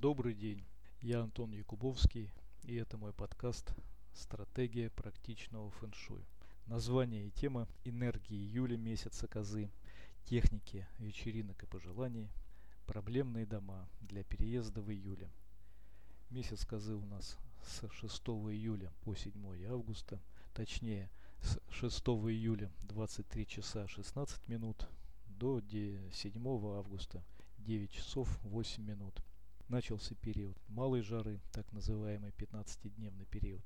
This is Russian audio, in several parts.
Добрый день, я Антон Якубовский, и это мой подкаст «Стратегия практичного фэншуй». Название и тема «Энергии июля месяца козы», техники вечеринок и пожеланий, проблемные дома для переезда в июле. Месяц козы у нас с 6 июля по 7 августа, точнее с 6 июля 23 часа 16 минут до 7 августа 9 часов 8 минут. Начался период малой жары, так называемый 15-дневный период.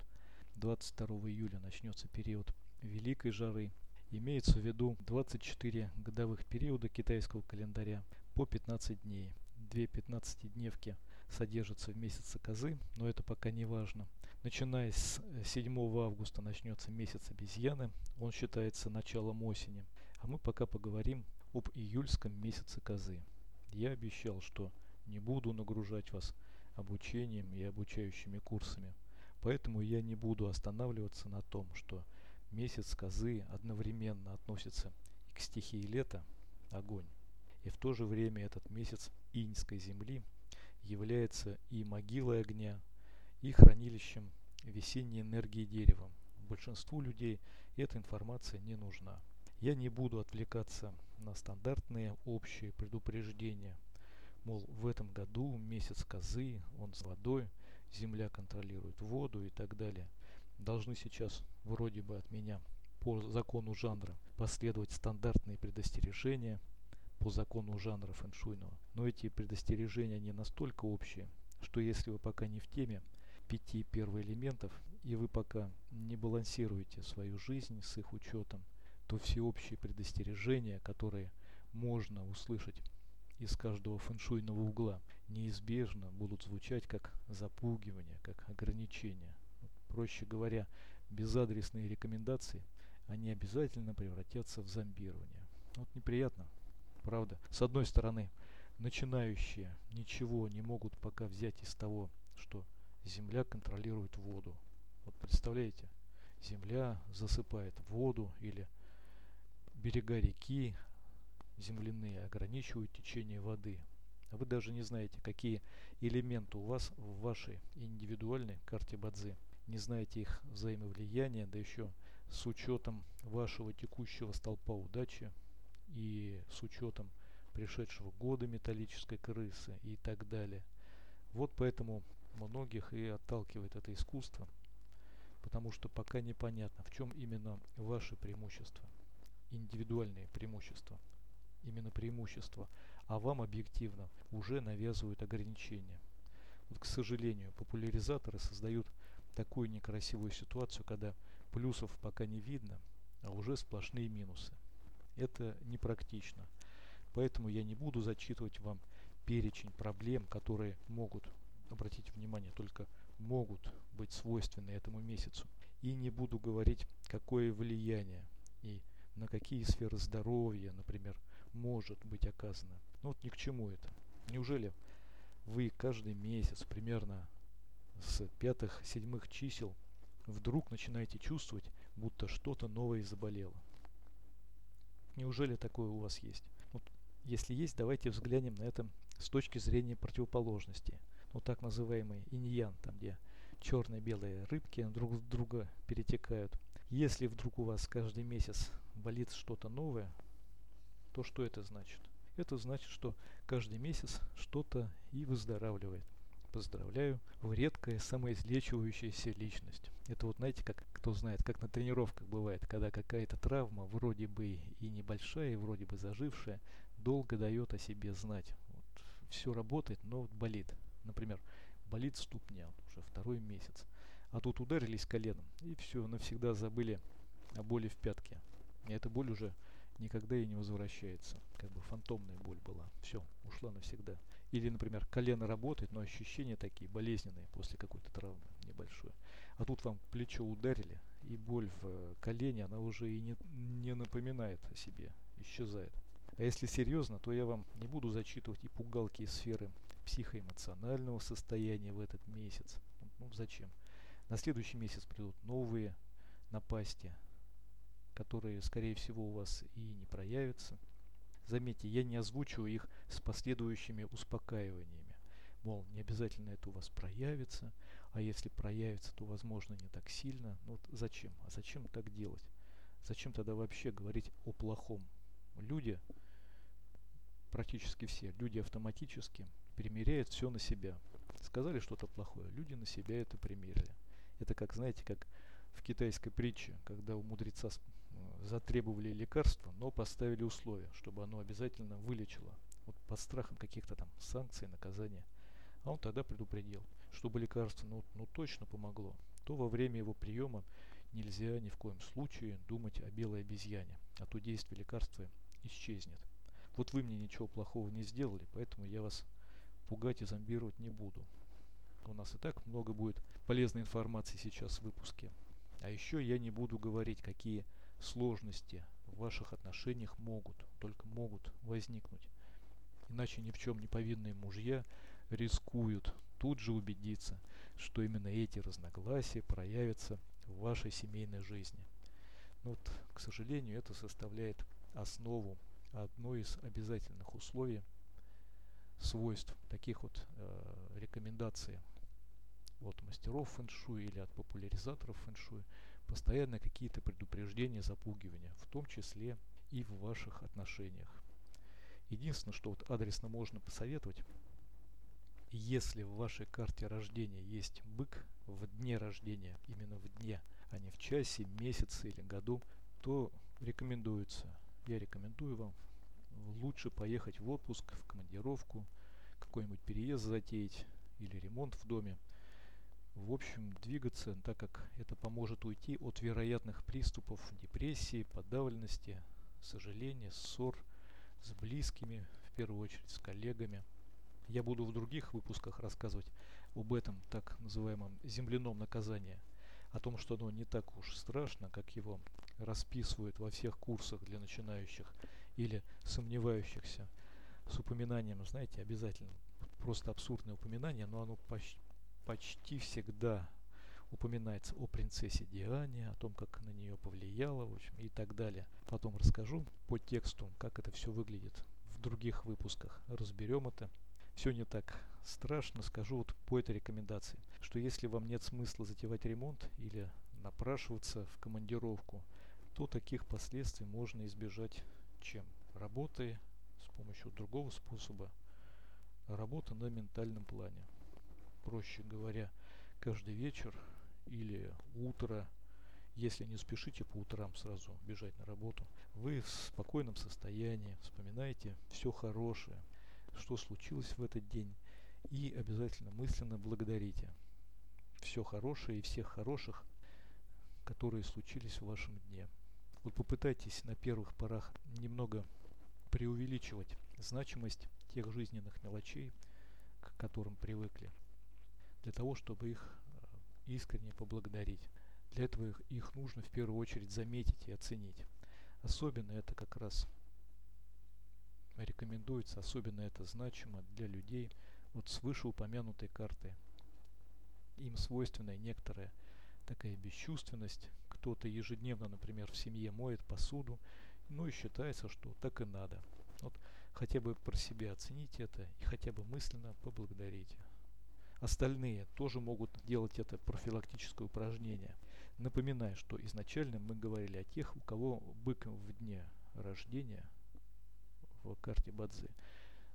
22 июля начнется период великой жары. Имеется в виду 24 годовых периода китайского календаря по 15 дней. Две 15-дневки содержатся в месяце козы, но это пока не важно. Начиная с 7 августа начнется месяц обезьяны, он считается началом осени. А мы пока поговорим об июльском месяце козы. Я обещал, что не буду нагружать вас обучением и обучающими курсами. Поэтому я не буду останавливаться на том, что месяц козы одновременно относится и к стихии лета, огонь, и в то же время этот месяц иньской земли является и могилой огня, и хранилищем весенней энергии деревом. Большинству людей эта информация не нужна. Я не буду отвлекаться на стандартные общие предупреждения – Мол, в этом году месяц козы, он с водой, земля контролирует воду и так далее. Должны сейчас вроде бы от меня по закону жанра последовать стандартные предостережения по закону жанра фэншуйного. Но эти предостережения не настолько общие, что если вы пока не в теме пяти первоэлементов и вы пока не балансируете свою жизнь с их учетом, то всеобщие предостережения, которые можно услышать из каждого фэншуйного угла неизбежно будут звучать как запугивание, как ограничение. Проще говоря, безадресные рекомендации, они обязательно превратятся в зомбирование. Вот неприятно, правда. С одной стороны, начинающие ничего не могут пока взять из того, что Земля контролирует воду. Вот представляете, Земля засыпает воду или берега реки земляные ограничивают течение воды. А вы даже не знаете, какие элементы у вас в вашей индивидуальной карте Бадзи. Не знаете их взаимовлияния, да еще с учетом вашего текущего столпа удачи и с учетом пришедшего года металлической крысы и так далее. Вот поэтому многих и отталкивает это искусство, потому что пока непонятно, в чем именно ваши преимущества, индивидуальные преимущества – именно преимущество, а вам объективно уже навязывают ограничения. Вот, к сожалению, популяризаторы создают такую некрасивую ситуацию, когда плюсов пока не видно, а уже сплошные минусы. Это непрактично. Поэтому я не буду зачитывать вам перечень проблем, которые могут, обратите внимание, только могут быть свойственны этому месяцу. И не буду говорить, какое влияние и на какие сферы здоровья, например, может быть оказано. Ну вот ни к чему это. Неужели вы каждый месяц примерно с пятых-седьмых чисел вдруг начинаете чувствовать, будто что-то новое заболело? Неужели такое у вас есть? Вот, если есть, давайте взглянем на это с точки зрения противоположности. Ну, так называемый иньян, там где черные белые рыбки друг в друга перетекают. Если вдруг у вас каждый месяц болит что-то новое, то что это значит? Это значит, что каждый месяц что-то и выздоравливает. Поздравляю, вы редкая самоизлечивающаяся личность. Это вот знаете, как кто знает, как на тренировках бывает, когда какая-то травма, вроде бы и небольшая, и вроде бы зажившая, долго дает о себе знать. Вот, все работает, но вот болит. Например, болит ступня уже второй месяц. А тут ударились коленом, и все, навсегда забыли о боли в пятке. И эта боль уже никогда и не возвращается. Как бы фантомная боль была. Все, ушла навсегда. Или, например, колено работает, но ощущения такие болезненные после какой-то травмы небольшой. А тут вам плечо ударили, и боль в э, колене, она уже и не, не напоминает о себе, исчезает. А если серьезно, то я вам не буду зачитывать и пугалки из сферы психоэмоционального состояния в этот месяц. Ну зачем? На следующий месяц придут новые напасти, которые, скорее всего, у вас и не проявятся. Заметьте, я не озвучиваю их с последующими успокаиваниями. Мол, не обязательно это у вас проявится, а если проявится, то, возможно, не так сильно. Ну вот зачем? А зачем так делать? Зачем тогда вообще говорить о плохом? Люди, практически все, люди автоматически примеряют все на себя. Сказали что-то плохое, люди на себя это примерили. Это как, знаете, как в китайской притче, когда у мудреца затребовали лекарство, но поставили условия, чтобы оно обязательно вылечило. Вот под страхом каких-то там санкций, наказания. А он тогда предупредил, чтобы лекарство ну, ну точно помогло, то во время его приема нельзя ни в коем случае думать о белой обезьяне, а то действие лекарства исчезнет. Вот вы мне ничего плохого не сделали, поэтому я вас пугать и зомбировать не буду. У нас и так много будет полезной информации сейчас в выпуске. А еще я не буду говорить, какие сложности в ваших отношениях могут, только могут возникнуть. Иначе ни в чем не повинные мужья рискуют тут же убедиться, что именно эти разногласия проявятся в вашей семейной жизни. Но вот, к сожалению, это составляет основу, одно из обязательных условий свойств таких вот э, рекомендаций от мастеров фэншуй или от популяризаторов фэншуй постоянно какие-то предупреждения, запугивания, в том числе и в ваших отношениях. Единственное, что вот адресно можно посоветовать, если в вашей карте рождения есть бык в дне рождения, именно в дне, а не в часе, месяце или году, то рекомендуется, я рекомендую вам лучше поехать в отпуск, в командировку, какой-нибудь переезд затеять или ремонт в доме. В общем, двигаться, так как это поможет уйти от вероятных приступов депрессии, подавленности, сожаления, ссор с близкими, в первую очередь с коллегами. Я буду в других выпусках рассказывать об этом так называемом земляном наказании, о том, что оно не так уж страшно, как его расписывают во всех курсах для начинающих или сомневающихся с упоминанием, знаете, обязательно просто абсурдное упоминание, но оно почти, почти всегда упоминается о принцессе Диане, о том, как на нее повлияло, в общем, и так далее. Потом расскажу по тексту, как это все выглядит в других выпусках. Разберем это. Все не так страшно, скажу вот по этой рекомендации, что если вам нет смысла затевать ремонт или напрашиваться в командировку, то таких последствий можно избежать чем? Работой с помощью другого способа. Работа на ментальном плане. Проще говоря, каждый вечер или утро, если не спешите по утрам сразу бежать на работу, вы в спокойном состоянии вспоминаете все хорошее, что случилось в этот день, и обязательно мысленно благодарите все хорошее и всех хороших, которые случились в вашем дне. Вот попытайтесь на первых порах немного преувеличивать значимость тех жизненных мелочей, к которым привыкли, для того, чтобы их э, искренне поблагодарить. Для этого их, их нужно в первую очередь заметить и оценить. Особенно это как раз рекомендуется, особенно это значимо для людей вот с вышеупомянутой картой. Им свойственна некоторая такая бесчувственность, кто-то ежедневно, например, в семье моет посуду, ну и считается, что так и надо. Вот хотя бы про себя оцените это и хотя бы мысленно поблагодарите. Остальные тоже могут делать это профилактическое упражнение. Напоминаю, что изначально мы говорили о тех, у кого бык в дне рождения в карте Бадзи.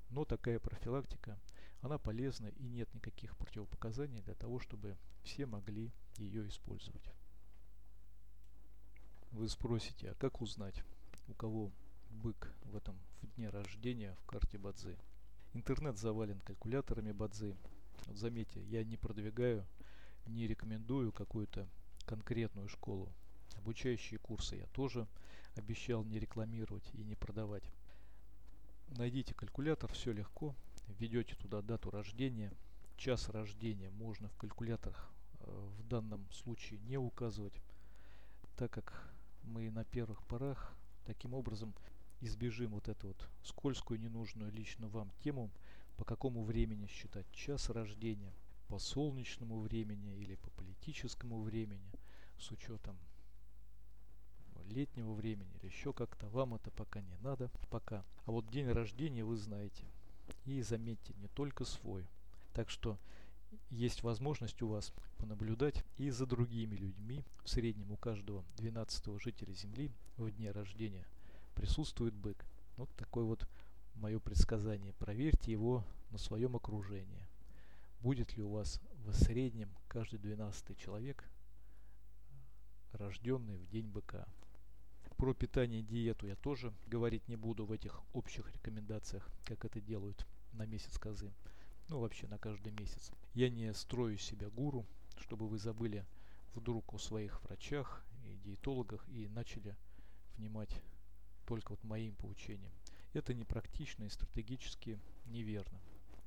Но такая профилактика, она полезна и нет никаких противопоказаний для того, чтобы все могли ее использовать. Вы спросите, а как узнать, у кого бык в этом в дне рождения в карте Бадзи? Интернет завален калькуляторами Бадзи. Заметьте, я не продвигаю, не рекомендую какую-то конкретную школу. Обучающие курсы я тоже обещал не рекламировать и не продавать. Найдите калькулятор, все легко. Введете туда дату рождения, час рождения можно в калькуляторах э, в данном случае не указывать, так как мы на первых порах таким образом избежим вот эту вот скользкую, ненужную лично вам тему, по какому времени считать час рождения, по солнечному времени или по политическому времени, с учетом летнего времени или еще как-то. Вам это пока не надо, пока. А вот день рождения вы знаете. И заметьте, не только свой. Так что есть возможность у вас понаблюдать и за другими людьми. В среднем у каждого 12 жителя Земли в дне рождения присутствует бык. Вот такое вот мое предсказание. Проверьте его на своем окружении. Будет ли у вас в среднем каждый 12 человек рожденный в день быка? Про питание и диету я тоже говорить не буду в этих общих рекомендациях, как это делают на месяц козы. Ну, вообще на каждый месяц. Я не строю себя гуру, чтобы вы забыли вдруг о своих врачах и диетологах и начали внимать только вот моим поучениям. Это непрактично и стратегически неверно.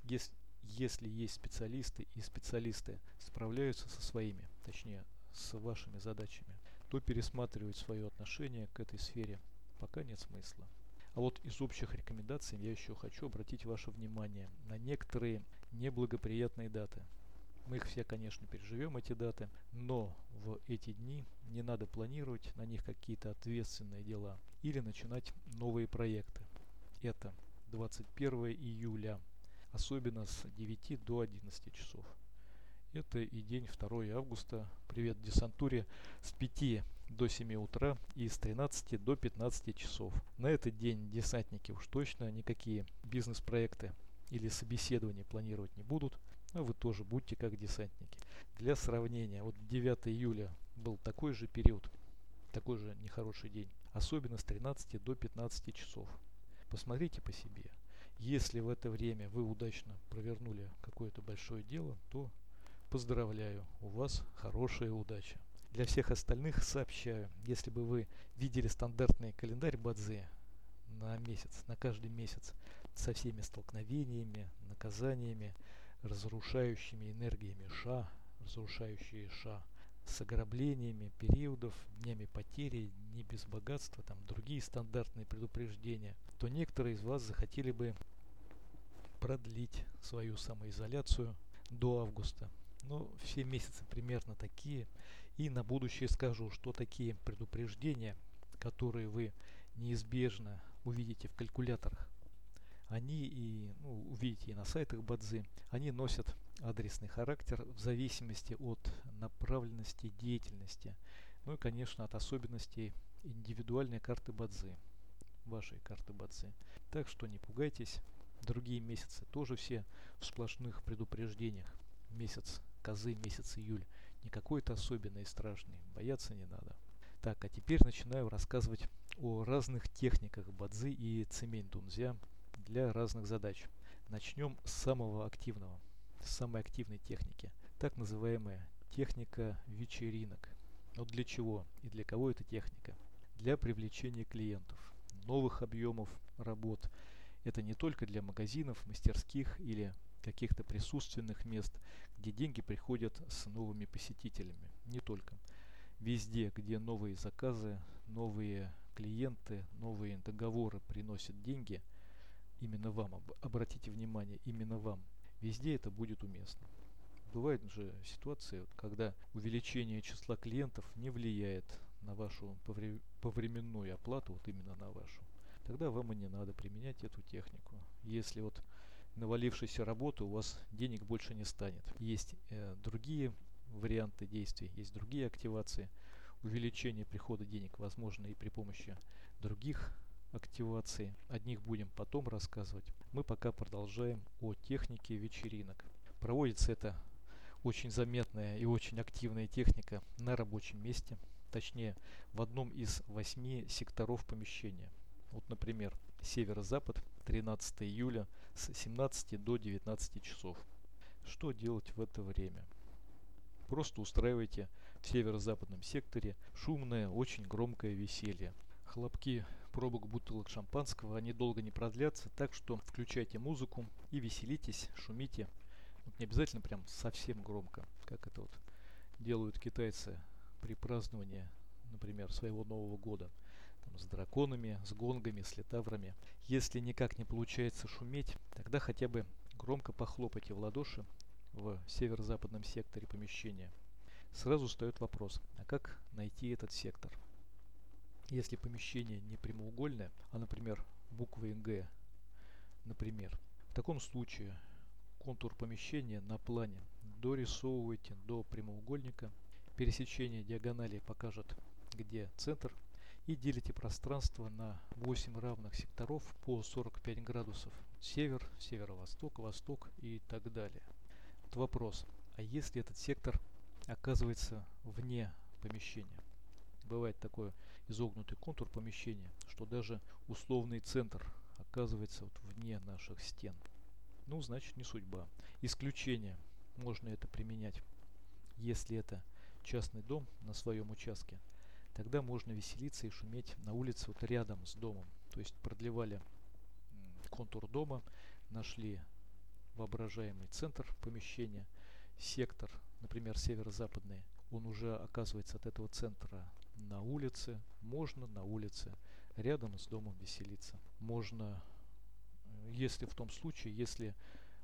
Если, если есть специалисты и специалисты справляются со своими, точнее с вашими задачами, то пересматривать свое отношение к этой сфере пока нет смысла. А вот из общих рекомендаций я еще хочу обратить ваше внимание на некоторые неблагоприятные даты. Мы их все, конечно, переживем, эти даты, но в эти дни не надо планировать на них какие-то ответственные дела или начинать новые проекты. Это 21 июля, особенно с 9 до 11 часов. Это и день 2 августа. Привет десантуре с 5 до 7 утра и с 13 до 15 часов. На этот день десантники уж точно никакие бизнес-проекты или собеседования планировать не будут. Но вы тоже будьте как десантники. Для сравнения, вот 9 июля был такой же период, такой же нехороший день. Особенно с 13 до 15 часов. Посмотрите по себе. Если в это время вы удачно провернули какое-то большое дело, то Поздравляю, у вас хорошая удача. Для всех остальных сообщаю, если бы вы видели стандартный календарь Бадзе на месяц, на каждый месяц, со всеми столкновениями, наказаниями, разрушающими энергиями Ша, разрушающие Ша, с ограблениями периодов, днями потери, дни без богатства, там другие стандартные предупреждения, то некоторые из вас захотели бы продлить свою самоизоляцию до августа. Ну, все месяцы примерно такие. И на будущее скажу, что такие предупреждения, которые вы неизбежно увидите в калькуляторах, они и ну, увидите и на сайтах Бадзи, они носят адресный характер в зависимости от направленности деятельности, ну и, конечно, от особенностей индивидуальной карты Бадзи, вашей карты Бадзи. Так что не пугайтесь, другие месяцы тоже все в сплошных предупреждениях. Месяц козы месяц июль. Не какой-то особенный и страшный. Бояться не надо. Так, а теперь начинаю рассказывать о разных техниках бадзи и цемень дунзя для разных задач. Начнем с самого активного, самой активной техники. Так называемая техника вечеринок. Но для чего и для кого эта техника? Для привлечения клиентов, новых объемов работ. Это не только для магазинов, мастерских или каких-то присутственных мест, где деньги приходят с новыми посетителями. Не только. Везде, где новые заказы, новые клиенты, новые договоры приносят деньги, именно вам, обратите внимание, именно вам, везде это будет уместно. Бывают же ситуации, когда увеличение числа клиентов не влияет на вашу повременную оплату, вот именно на вашу. Тогда вам и не надо применять эту технику. Если вот навалившейся работы у вас денег больше не станет. Есть э, другие варианты действий, есть другие активации. Увеличение прихода денег возможно и при помощи других активаций. О них будем потом рассказывать. Мы пока продолжаем о технике вечеринок. Проводится это очень заметная и очень активная техника на рабочем месте, точнее в одном из восьми секторов помещения. Вот, например, северо-запад 13 июля с 17 до 19 часов. Что делать в это время? Просто устраивайте в северо-западном секторе шумное, очень громкое веселье. Хлопки пробок бутылок шампанского, они долго не продлятся, так что включайте музыку и веселитесь, шумите. Вот не обязательно прям совсем громко, как это вот делают китайцы при праздновании, например, своего Нового года там, с драконами, с гонгами, с летаврами. Если никак не получается шуметь, тогда хотя бы громко похлопайте в ладоши в северо-западном секторе помещения. Сразу встает вопрос, а как найти этот сектор? Если помещение не прямоугольное, а, например, буквой Г, например, в таком случае контур помещения на плане. Дорисовывайте до прямоугольника. Пересечение диагоналей покажет, где центр. И делите пространство на 8 равных секторов по 45 градусов. Север, северо-восток, восток и так далее. Вот вопрос. А если этот сектор оказывается вне помещения? Бывает такой изогнутый контур помещения, что даже условный центр оказывается вот вне наших стен. Ну, значит, не судьба. Исключение. Можно это применять, если это частный дом на своем участке. Тогда можно веселиться и шуметь на улице вот рядом с домом. То есть продлевали контур дома, нашли воображаемый центр помещения, сектор, например, северо-западный, он уже оказывается от этого центра на улице, можно на улице рядом с домом веселиться. Можно, э, если в том случае, если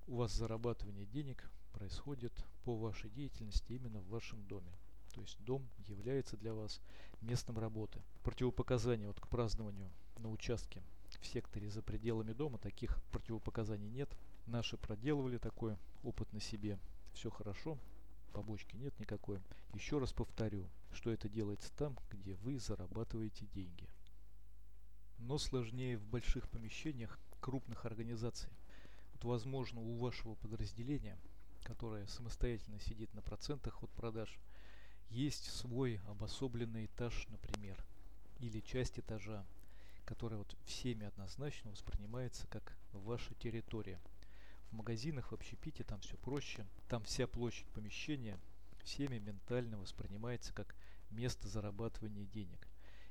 у вас зарабатывание денег происходит по вашей деятельности именно в вашем доме. То есть дом является для вас местом работы. Противопоказания вот к празднованию на участке в секторе за пределами дома таких противопоказаний нет. Наши проделывали такой опыт на себе. Все хорошо, побочки нет никакой. Еще раз повторю, что это делается там, где вы зарабатываете деньги. Но сложнее в больших помещениях крупных организаций. Вот возможно у вашего подразделения, которое самостоятельно сидит на процентах от продаж, есть свой обособленный этаж, например, или часть этажа, которая вот всеми однозначно воспринимается как ваша территория – в магазинах, в общепите там все проще. Там вся площадь помещения всеми ментально воспринимается как место зарабатывания денег.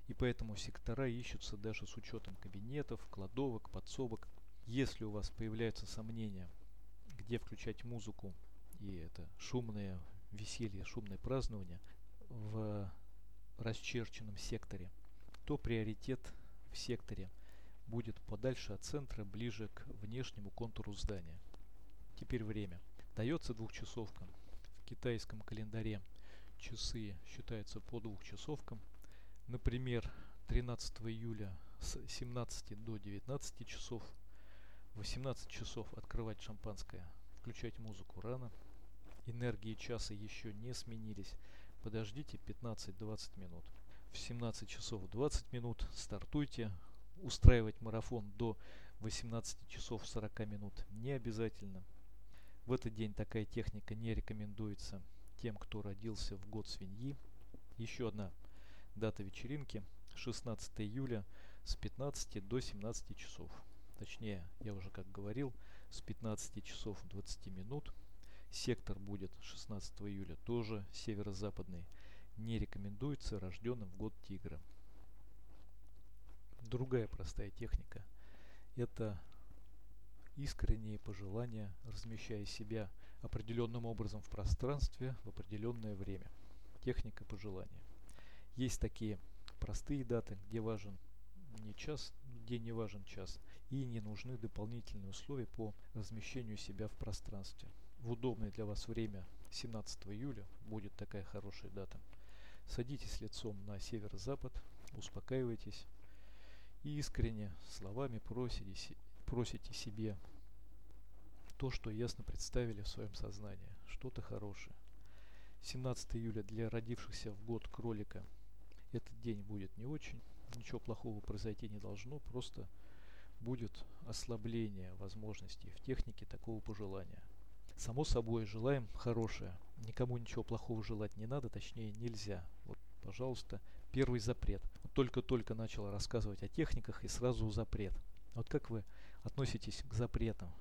И поэтому сектора ищутся даже с учетом кабинетов, кладовок, подсобок. Если у вас появляются сомнения, где включать музыку, и это шумное веселье, шумное празднование в расчерченном секторе, то приоритет в секторе будет подальше от центра, ближе к внешнему контуру здания. Теперь время. Дается двухчасовка. В китайском календаре часы считаются по двухчасовкам. Например, 13 июля с 17 до 19 часов. 18 часов открывать шампанское, включать музыку рано. Энергии часа еще не сменились. Подождите 15-20 минут. В 17 часов 20 минут стартуйте. Устраивать марафон до 18 часов 40 минут не обязательно. В этот день такая техника не рекомендуется тем, кто родился в год свиньи. Еще одна дата вечеринки 16 июля с 15 до 17 часов. Точнее, я уже как говорил, с 15 часов 20 минут. Сектор будет 16 июля тоже северо-западный. Не рекомендуется рожденным в год тигра. Другая простая техника – это искренние пожелания, размещая себя определенным образом в пространстве в определенное время. Техника пожелания. Есть такие простые даты, где важен не час, где не важен час, и не нужны дополнительные условия по размещению себя в пространстве. В удобное для вас время 17 июля будет такая хорошая дата. Садитесь лицом на северо-запад, успокаивайтесь и искренне словами просите, просите себе то, что ясно представили в своем сознании, что-то хорошее. 17 июля для родившихся в год кролика этот день будет не очень, ничего плохого произойти не должно, просто будет ослабление возможностей в технике такого пожелания. Само собой, желаем хорошее. Никому ничего плохого желать не надо, точнее нельзя. Вот, пожалуйста, первый запрет. Только-только начал рассказывать о техниках и сразу запрет. Вот как вы относитесь к запретам?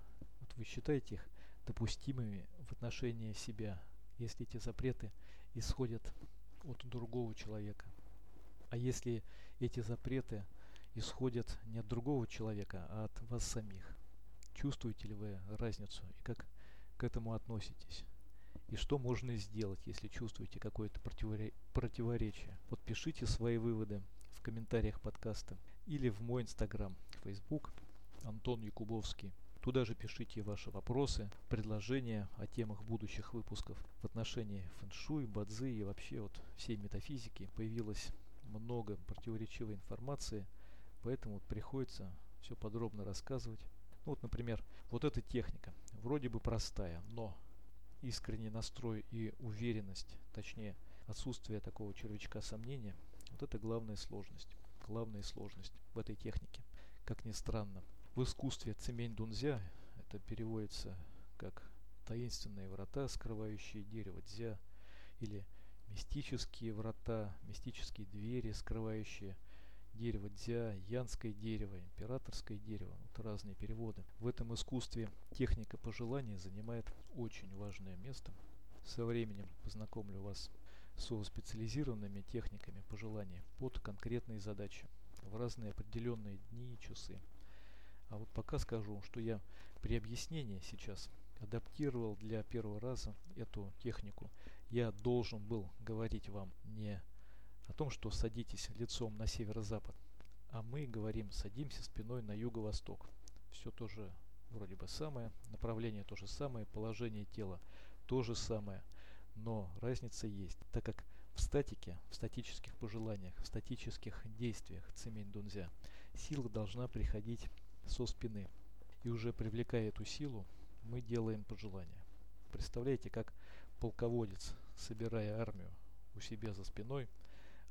Вот вы считаете их допустимыми в отношении себя, если эти запреты исходят от другого человека? А если эти запреты исходят не от другого человека, а от вас самих? Чувствуете ли вы разницу и как к этому относитесь? И что можно сделать, если чувствуете какое-то противоречие? Вот пишите свои выводы в комментариях подкаста или в мой инстаграм, Facebook Антон Якубовский. Туда же пишите ваши вопросы, предложения о темах будущих выпусков. В отношении фэншуй, бадзи и вообще вот всей метафизики появилось много противоречивой информации, поэтому приходится все подробно рассказывать. Ну вот, например, вот эта техника. вроде бы простая, но искренний настрой и уверенность, точнее отсутствие такого червячка сомнения, вот это главная сложность. Главная сложность в этой технике. Как ни странно, в искусстве цемень дунзя, это переводится как таинственные врата, скрывающие дерево дзя, или мистические врата, мистические двери, скрывающие дерево дзя, янское дерево, императорское дерево. Вот разные переводы. В этом искусстве техника пожелания занимает очень важное место. Со временем познакомлю вас со специализированными техниками пожелания под конкретные задачи в разные определенные дни и часы. А вот пока скажу, что я при объяснении сейчас адаптировал для первого раза эту технику. Я должен был говорить вам не о том, что садитесь лицом на северо-запад, а мы говорим садимся спиной на юго-восток. Все тоже вроде бы самое, направление то же самое, положение тела то же самое, но разница есть, так как в статике, в статических пожеланиях, в статических действиях цемень дунзя сила должна приходить со спины. И уже привлекая эту силу, мы делаем пожелания. Представляете, как полководец, собирая армию у себя за спиной,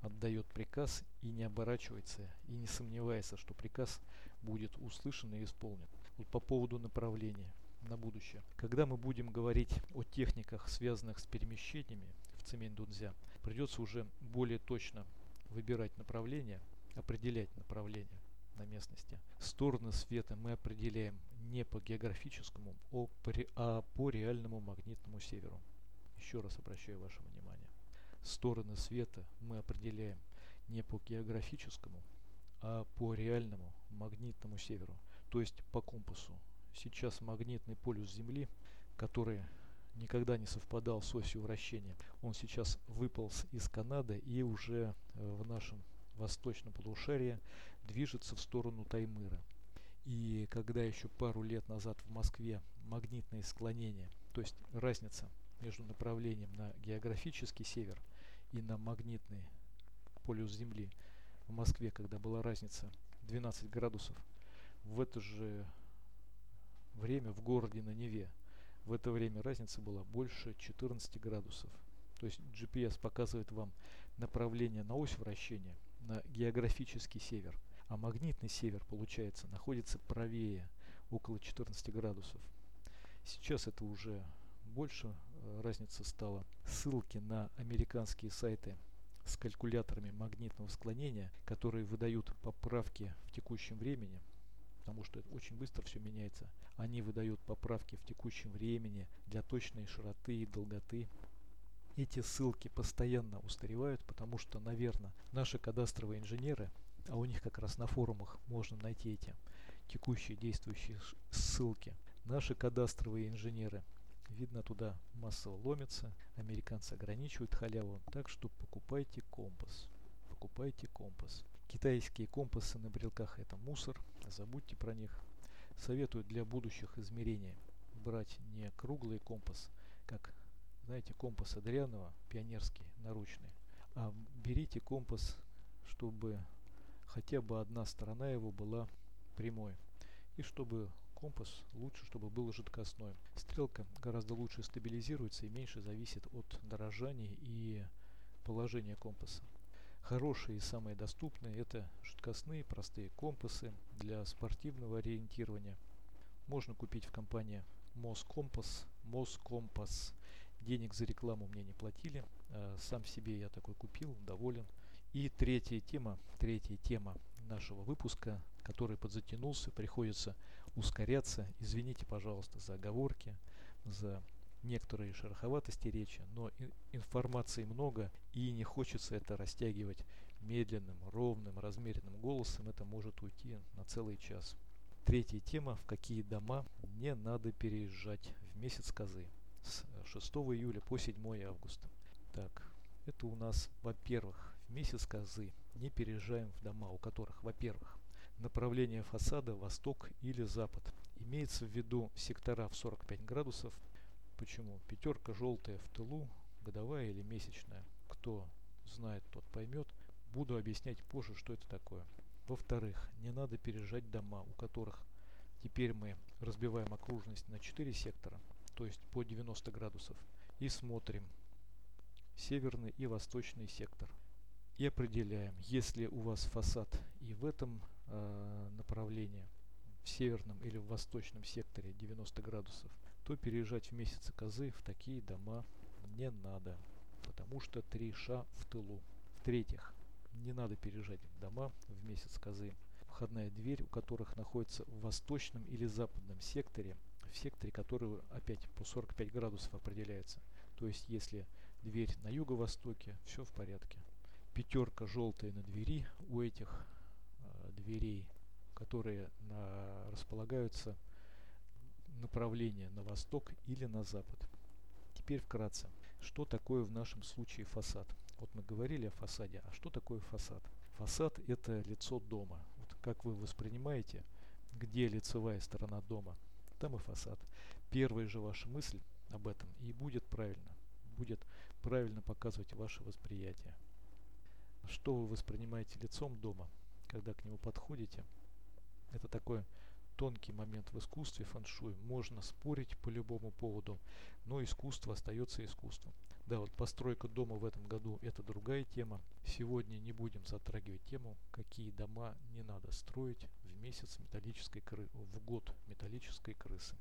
отдает приказ и не оборачивается, и не сомневается, что приказ будет услышан и исполнен. Вот по поводу направления на будущее. Когда мы будем говорить о техниках, связанных с перемещениями в Цемень-Дунзя, придется уже более точно выбирать направление, определять направление на местности. Стороны света мы определяем не по географическому, а по реальному магнитному северу. Еще раз обращаю ваше внимание. Стороны света мы определяем не по географическому, а по реальному магнитному северу, то есть по компасу. Сейчас магнитный полюс Земли, который никогда не совпадал с осью вращения, он сейчас выполз из Канады и уже э, в нашем восточном полушарии движется в сторону Таймыра. И когда еще пару лет назад в Москве магнитные склонения, то есть разница между направлением на географический север и на магнитный полюс Земли в Москве, когда была разница 12 градусов, в это же время в городе на Неве, в это время разница была больше 14 градусов. То есть GPS показывает вам направление на ось вращения на географический север – а магнитный север, получается, находится правее, около 14 градусов. Сейчас это уже больше э, разница стала. Ссылки на американские сайты с калькуляторами магнитного склонения, которые выдают поправки в текущем времени, потому что это очень быстро все меняется. Они выдают поправки в текущем времени для точной широты и долготы. Эти ссылки постоянно устаревают, потому что, наверное, наши кадастровые инженеры а у них как раз на форумах можно найти эти текущие действующие ссылки. Наши кадастровые инженеры, видно, туда массово ломятся, американцы ограничивают халяву, так что покупайте компас. Покупайте компас. Китайские компасы на брелках это мусор, забудьте про них. Советую для будущих измерений брать не круглый компас, как, знаете, компас Адрианова, пионерский, наручный, а берите компас, чтобы хотя бы одна сторона его была прямой. И чтобы компас лучше, чтобы был жидкостной. Стрелка гораздо лучше стабилизируется и меньше зависит от дорожания и положения компаса. Хорошие и самые доступные это жидкостные простые компасы для спортивного ориентирования. Можно купить в компании Москомпас, Москомпас. Денег за рекламу мне не платили, а сам себе я такой купил, доволен. И третья тема, третья тема нашего выпуска, который подзатянулся, приходится ускоряться. Извините, пожалуйста, за оговорки, за некоторые шероховатости речи, но информации много и не хочется это растягивать медленным, ровным, размеренным голосом. Это может уйти на целый час. Третья тема, в какие дома не надо переезжать в месяц козы с 6 июля по 7 августа. Так, это у нас, во-первых, в месяц козы не переезжаем в дома, у которых, во-первых, направление фасада восток или запад. Имеется в виду сектора в 45 градусов. Почему? Пятерка желтая в тылу, годовая или месячная. Кто знает, тот поймет. Буду объяснять позже, что это такое. Во-вторых, не надо переезжать дома, у которых Теперь мы разбиваем окружность на 4 сектора, то есть по 90 градусов, и смотрим северный и восточный сектор. И определяем, если у вас фасад и в этом э, направлении, в северном или в восточном секторе 90 градусов, то переезжать в месяцы козы в такие дома не надо, потому что три ша в тылу. В-третьих, не надо переезжать в дома в месяц козы, входная дверь у которых находится в восточном или западном секторе, в секторе, который опять по 45 градусов определяется. То есть, если дверь на юго-востоке, все в порядке. Пятерка желтая на двери у этих э, дверей, которые на, располагаются направление на восток или на запад. Теперь вкратце, что такое в нашем случае фасад? Вот мы говорили о фасаде, а что такое фасад? Фасад это лицо дома. Вот как вы воспринимаете, где лицевая сторона дома, там и фасад. Первая же ваша мысль об этом и будет правильно. Будет правильно показывать ваше восприятие. Что вы воспринимаете лицом дома, когда к нему подходите? Это такое тонкий момент в искусстве фэншуй. Можно спорить по любому поводу, но искусство остается искусством. Да, вот постройка дома в этом году это другая тема. Сегодня не будем затрагивать тему, какие дома не надо строить в месяц металлической кры... в год металлической крысы.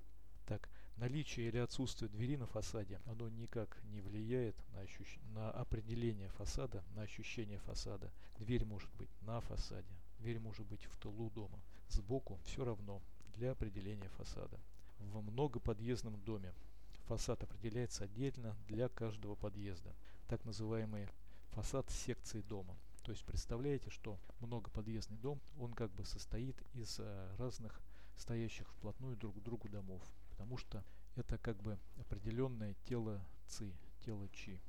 Так, наличие или отсутствие двери на фасаде, оно никак не влияет на, ощущ... на определение фасада, на ощущение фасада. Дверь может быть на фасаде, дверь может быть в тылу дома сбоку все равно для определения фасада. В многоподъездном доме фасад определяется отдельно для каждого подъезда, так называемый фасад секции дома. То есть представляете, что многоподъездный дом, он как бы состоит из э, разных стоящих вплотную друг к другу домов, потому что это как бы определенное тело ЦИ, тело ЧИ.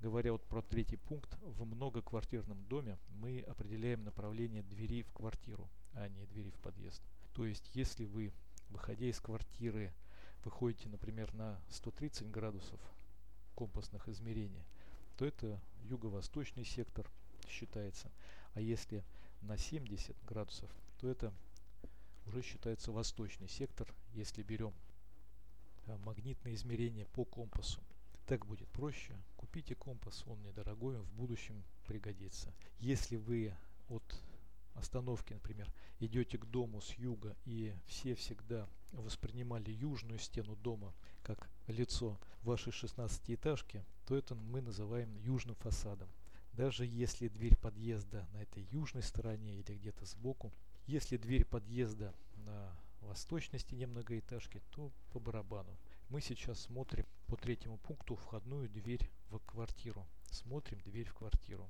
Говоря вот про третий пункт, в многоквартирном доме мы определяем направление двери в квартиру а не двери в подъезд. То есть, если вы, выходя из квартиры, выходите, например, на 130 градусов компасных измерений, то это юго-восточный сектор считается. А если на 70 градусов, то это уже считается восточный сектор, если берем а, магнитные измерения по компасу. Так будет проще. Купите компас, он недорогой, в будущем пригодится. Если вы от остановки, например, идете к дому с юга и все всегда воспринимали южную стену дома как лицо вашей 16-этажки, то это мы называем южным фасадом. Даже если дверь подъезда на этой южной стороне или где-то сбоку, если дверь подъезда на восточной стене многоэтажки, то по барабану. Мы сейчас смотрим по третьему пункту входную дверь в квартиру. Смотрим дверь в квартиру.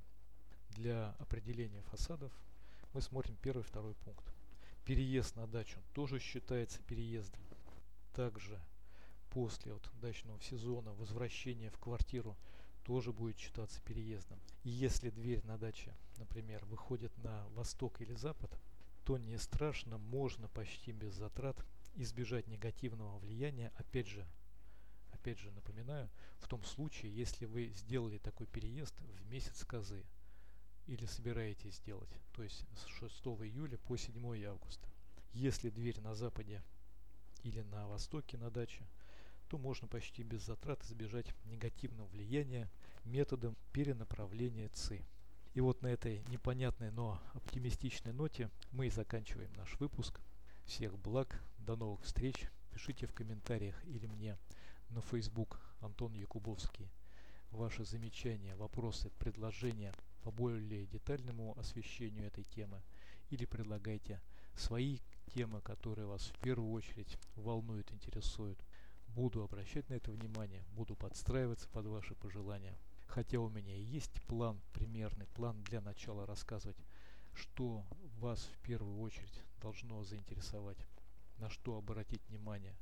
Для определения фасадов мы смотрим первый второй пункт. Переезд на дачу тоже считается переездом. Также после вот дачного сезона возвращение в квартиру тоже будет считаться переездом. И если дверь на даче, например, выходит на восток или запад, то не страшно, можно почти без затрат избежать негативного влияния, опять же, опять же напоминаю, в том случае, если вы сделали такой переезд в месяц козы или собираетесь сделать, то есть с 6 июля по 7 августа. Если дверь на западе или на востоке на даче, то можно почти без затрат избежать негативного влияния методом перенаправления ЦИ. И вот на этой непонятной, но оптимистичной ноте мы и заканчиваем наш выпуск. Всех благ, до новых встреч. Пишите в комментариях или мне на Facebook Антон Якубовский ваши замечания, вопросы, предложения по более детальному освещению этой темы или предлагайте свои темы, которые вас в первую очередь волнуют, интересуют. Буду обращать на это внимание, буду подстраиваться под ваши пожелания. Хотя у меня и есть план, примерный план для начала рассказывать, что вас в первую очередь должно заинтересовать, на что обратить внимание.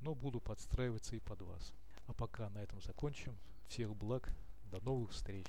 Но буду подстраиваться и под вас. А пока на этом закончим. Всех благ. До новых встреч.